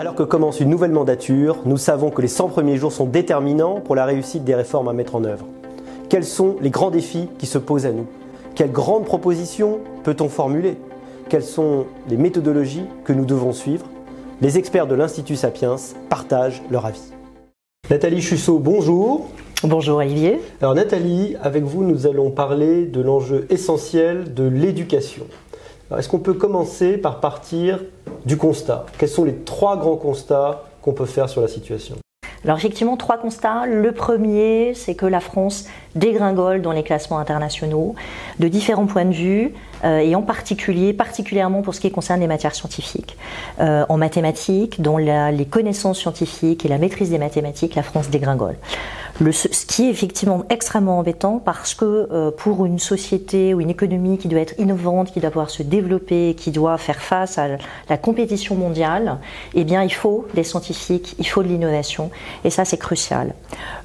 Alors que commence une nouvelle mandature, nous savons que les 100 premiers jours sont déterminants pour la réussite des réformes à mettre en œuvre. Quels sont les grands défis qui se posent à nous? Quelles grandes propositions peut-on formuler? Quelles sont les méthodologies que nous devons suivre? Les experts de l'Institut Sapiens partagent leur avis. Nathalie Chussot, bonjour. Bonjour Olivier. Alors Nathalie, avec vous, nous allons parler de l'enjeu essentiel de l'éducation. Est-ce qu'on peut commencer par partir du constat? Quels sont les trois grands constats qu'on peut faire sur la situation? Alors effectivement, trois constats. Le premier, c'est que la France dégringole dans les classements internationaux de différents points de vue, euh, et en particulier, particulièrement pour ce qui concerne les matières scientifiques. Euh, en mathématiques, dont les connaissances scientifiques et la maîtrise des mathématiques, la France dégringole. Le, ce qui est effectivement extrêmement embêtant parce que euh, pour une société ou une économie qui doit être innovante, qui doit pouvoir se développer, qui doit faire face à la compétition mondiale, eh bien il faut des scientifiques, il faut de l'innovation et ça c'est crucial.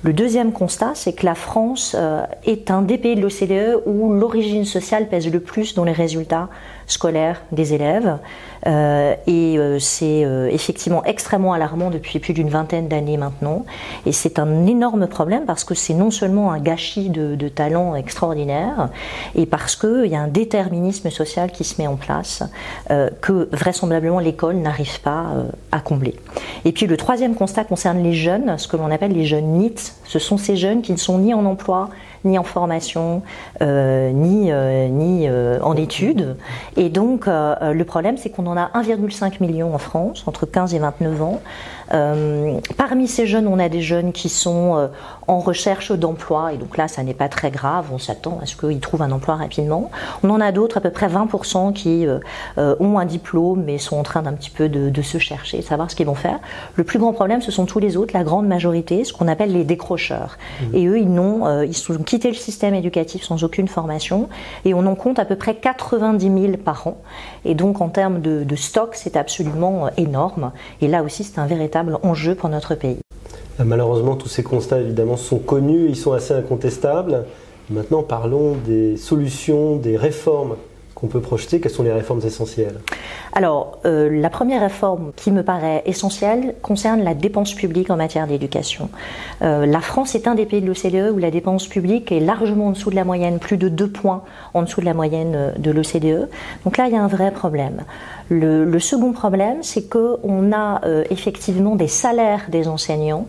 Le deuxième constat, c'est que la France est un des pays de l'OCDE où l'origine sociale pèse le plus dans les résultats scolaires des élèves. Euh, et euh, c'est euh, effectivement extrêmement alarmant depuis plus d'une vingtaine d'années maintenant. Et c'est un énorme problème parce que c'est non seulement un gâchis de, de talent extraordinaire, et parce qu'il y a un déterminisme social qui se met en place que vraisemblablement l'école n'arrive pas à combler. Et puis le troisième constat concerne les jeunes, ce que l'on appelle les jeunes NIT. Ce sont ces jeunes qui ne sont ni en emploi, ni en formation, euh, ni, euh, ni euh, en études. Et donc, le problème, c'est qu'on en a 1,5 million en France, entre 15 et 29 ans. parmi ces jeunes, on a des jeunes qui sont en recherche d'emploi, et donc là, ça n'est pas très grave, on s'attend à ce qu'ils trouvent un emploi rapidement. On en a d'autres, à peu près 20%, qui ont un diplôme, mais sont en train d'un petit peu de, de, se chercher, de savoir ce qu'ils vont faire. Le plus grand problème, ce sont tous les autres, la grande majorité, ce qu'on appelle les décrocheurs. Mmh. Et eux, ils n'ont, ils sont quitter le système éducatif sans aucune formation et on en compte à peu près 90 000 par an. Et donc en termes de, de stock, c'est absolument euh, énorme. Et là aussi, c'est un véritable enjeu pour notre pays. Malheureusement, tous ces constats évidemment sont connus, ils sont assez incontestables. Maintenant, parlons des solutions, des réformes peut projeter Quelles sont les réformes essentielles? Alors, euh, la première réforme qui me paraît essentielle concerne la dépense publique en matière d'éducation. Euh, la France est un des pays de l'OCDE où la dépense publique est largement en dessous de la moyenne, plus de deux points en dessous de la moyenne euh, de l'OCDE. Donc là, il y a un vrai problème. Le, second problème, c'est qu'on a effectivement des salaires des enseignants,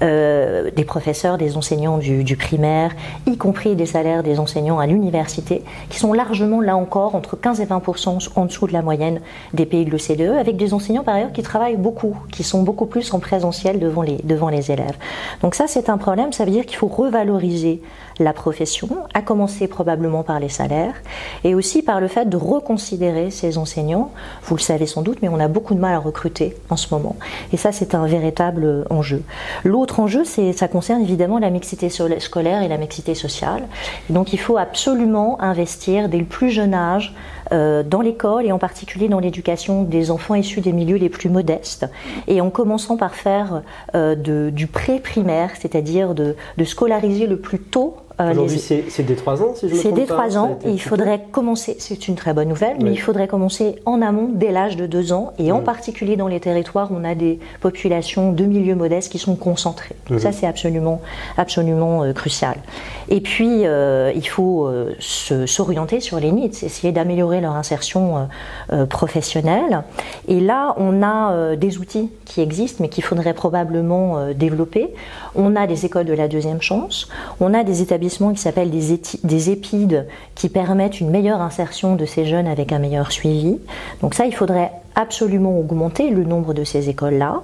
des professeurs, des enseignants du, du, primaire, y compris des salaires des enseignants à l'université, qui sont largement, là encore, entre 15 et 20% en dessous de la moyenne des pays de l'OCDE, avec des enseignants par ailleurs qui travaillent beaucoup, qui sont beaucoup plus en présentiel devant les, devant les élèves. Donc ça, c'est un problème, ça veut dire qu'il faut revaloriser la profession, à commencer probablement par les salaires, et aussi par le fait de reconsidérer ces enseignants vous le savez sans doute, mais on a beaucoup de mal à recruter en ce moment. Et ça, c'est un véritable enjeu. L'autre enjeu, ça concerne évidemment la mixité scolaire et la mixité sociale. Donc, il faut absolument investir dès le plus jeune âge euh, dans l'école et en particulier dans l'éducation des enfants issus des milieux les plus modestes. Et en commençant par faire euh, du pré-primaire, c'est-à-dire de scolariser le plus tôt euh, Aujourd'hui, c'est dès 3 ans, si je C'est dès 3 ans, il faudrait commencer, c'est une très bonne nouvelle, mais il faudrait commencer en amont, dès l'âge de 2 ans, et en particulier dans les territoires où on a des populations de milieux modestes qui sont concentrées. Ça, c'est absolument, absolument euh, crucial. Et puis, euh, il faut euh, s'orienter sur les NITS, essayer d'améliorer leur insertion professionnelle. Et là, on a des outils qui existent, mais qu'il faudrait probablement développer. On a des écoles de la deuxième chance, on a des établissements qui s'appellent des, des, épides qui permettent une meilleure insertion de ces jeunes avec un meilleur suivi. Donc ça, il faudrait absolument augmenter le nombre de ces écoles-là.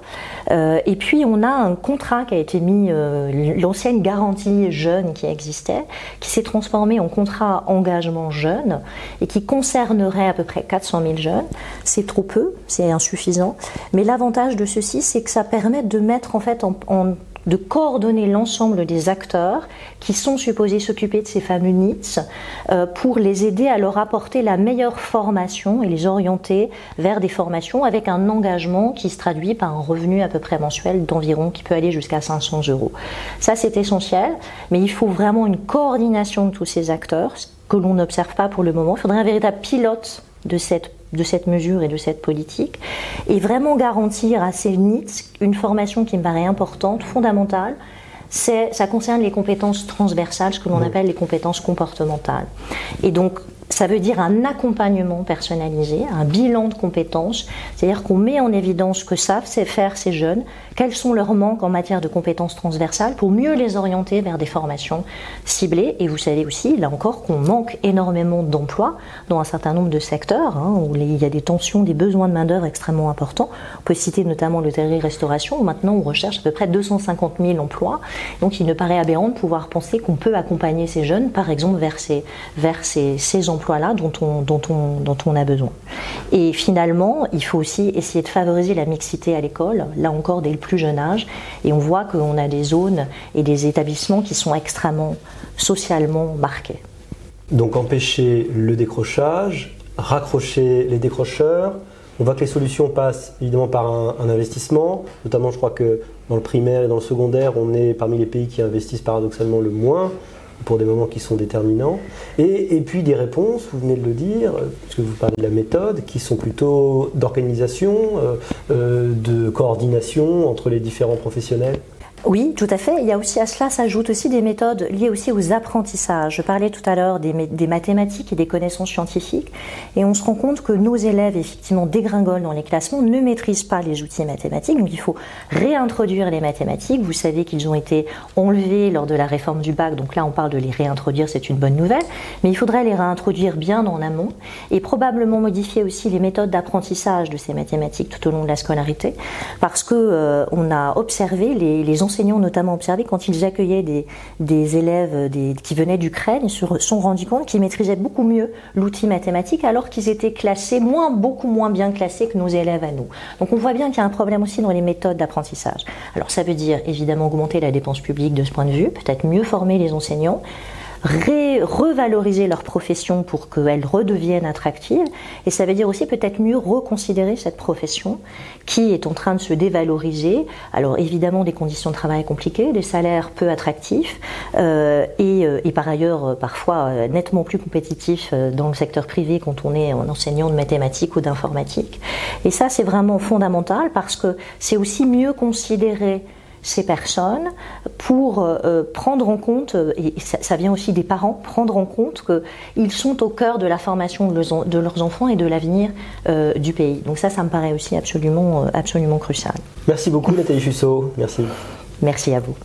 Euh, et puis on a un contrat qui a été mis, euh, l'ancienne garantie jeune qui existait, qui s'est transformé en contrat engagement jeune et qui concernerait à peu près 400 000 jeunes. C'est trop peu, c'est insuffisant. Mais l'avantage de ceci, c'est que ça permet de mettre en fait en de coordonner l'ensemble des acteurs qui sont supposés s'occuper de ces fameux NITS euh, pour les aider à leur apporter la meilleure formation et les orienter vers des formations avec un engagement qui se traduit par un revenu à peu près mensuel d'environ qui peut aller jusqu'à 500 euros. Ça c'est essentiel, mais il faut vraiment une coordination de tous ces acteurs que l'on n'observe pas pour le moment. Il faudrait un véritable pilote de cette de cette mesure et de cette politique, et vraiment garantir à ces NITS une formation qui me paraît importante, fondamentale, ça concerne les compétences transversales, ce que l'on appelle les compétences comportementales. Et donc, ça veut dire un accompagnement personnalisé, un bilan de compétences, c'est-à-dire qu'on met en évidence ce que savent faire ces jeunes, quels sont leurs manques en matière de compétences transversales pour mieux les orienter vers des formations ciblées. Et vous savez aussi, là encore, qu'on manque énormément d'emplois dans un certain nombre de secteurs hein, où il y a des tensions, des besoins de main-d'œuvre extrêmement importants. On peut citer notamment l'hôtellerie-restauration où maintenant on recherche à peu près 250 000 emplois. Donc il ne paraît aberrant de pouvoir penser qu'on peut accompagner ces jeunes, par exemple, vers ces, vers ces, ces dont on, a besoin. Et finalement, il faut aussi essayer de favoriser la mixité à l'école. Là encore, dès le plus jeune âge. Et on voit qu'on a des zones et des établissements qui sont extrêmement socialement marqués. Donc empêcher le décrochage, raccrocher les décrocheurs. On voit que les solutions passent évidemment par un, investissement, notamment je crois que dans le primaire et dans le secondaire, on est parmi les pays qui investissent paradoxalement le moins pour des moments qui sont déterminants. Et, puis des réponses, vous venez de le dire, puisque vous parlez de la méthode, qui sont plutôt d'organisation, euh, euh, de coordination entre les différents professionnels. Oui, tout à fait. Il y a aussi à cela s'ajoutent aussi des méthodes liées aussi aux apprentissages. Je parlais tout à l'heure des, mathématiques et des connaissances scientifiques, et on se rend compte que nos élèves effectivement dégringolent dans les classements, ne maîtrisent pas les outils mathématiques. Donc il faut réintroduire les mathématiques. Vous savez qu'ils ont été enlevés lors de la réforme du bac, donc là on parle de les réintroduire, c'est une bonne nouvelle. Mais il faudrait les réintroduire bien en amont et probablement modifier aussi les méthodes d'apprentissage de ces mathématiques tout au long de la scolarité, parce que euh, on a observé les enseignants notamment observé quand ils accueillaient des, des élèves des, qui venaient d'Ukraine, se sont rendus compte qu'ils maîtrisaient beaucoup mieux l'outil mathématique alors qu'ils étaient classés moins, beaucoup moins bien classés que nos élèves à nous. Donc on voit bien qu'il y a un problème aussi dans les méthodes d'apprentissage. Alors ça veut dire évidemment augmenter la dépense publique de ce point de vue, peut-être mieux former les enseignants, ré, revaloriser leur profession pour qu'elle redevienne attractive. Et ça veut dire aussi peut-être mieux reconsidérer cette profession qui est en train de se dévaloriser. Alors évidemment des conditions de travail compliquées, des salaires peu attractifs euh, et, euh, et, par ailleurs euh, parfois euh, nettement plus compétitifs dans le secteur privé quand on est enseignant de mathématiques ou d'informatique. Et ça c'est vraiment fondamental parce que c'est aussi mieux considérer ces personnes pour euh, prendre en compte, et ça, ça, vient aussi des parents, prendre en compte qu'ils sont au cœur de la formation de leurs, de leurs enfants et de l'avenir euh, du pays. Donc ça, ça me paraît aussi absolument, absolument crucial. Merci beaucoup Nathalie Fusso. Merci. Merci à vous.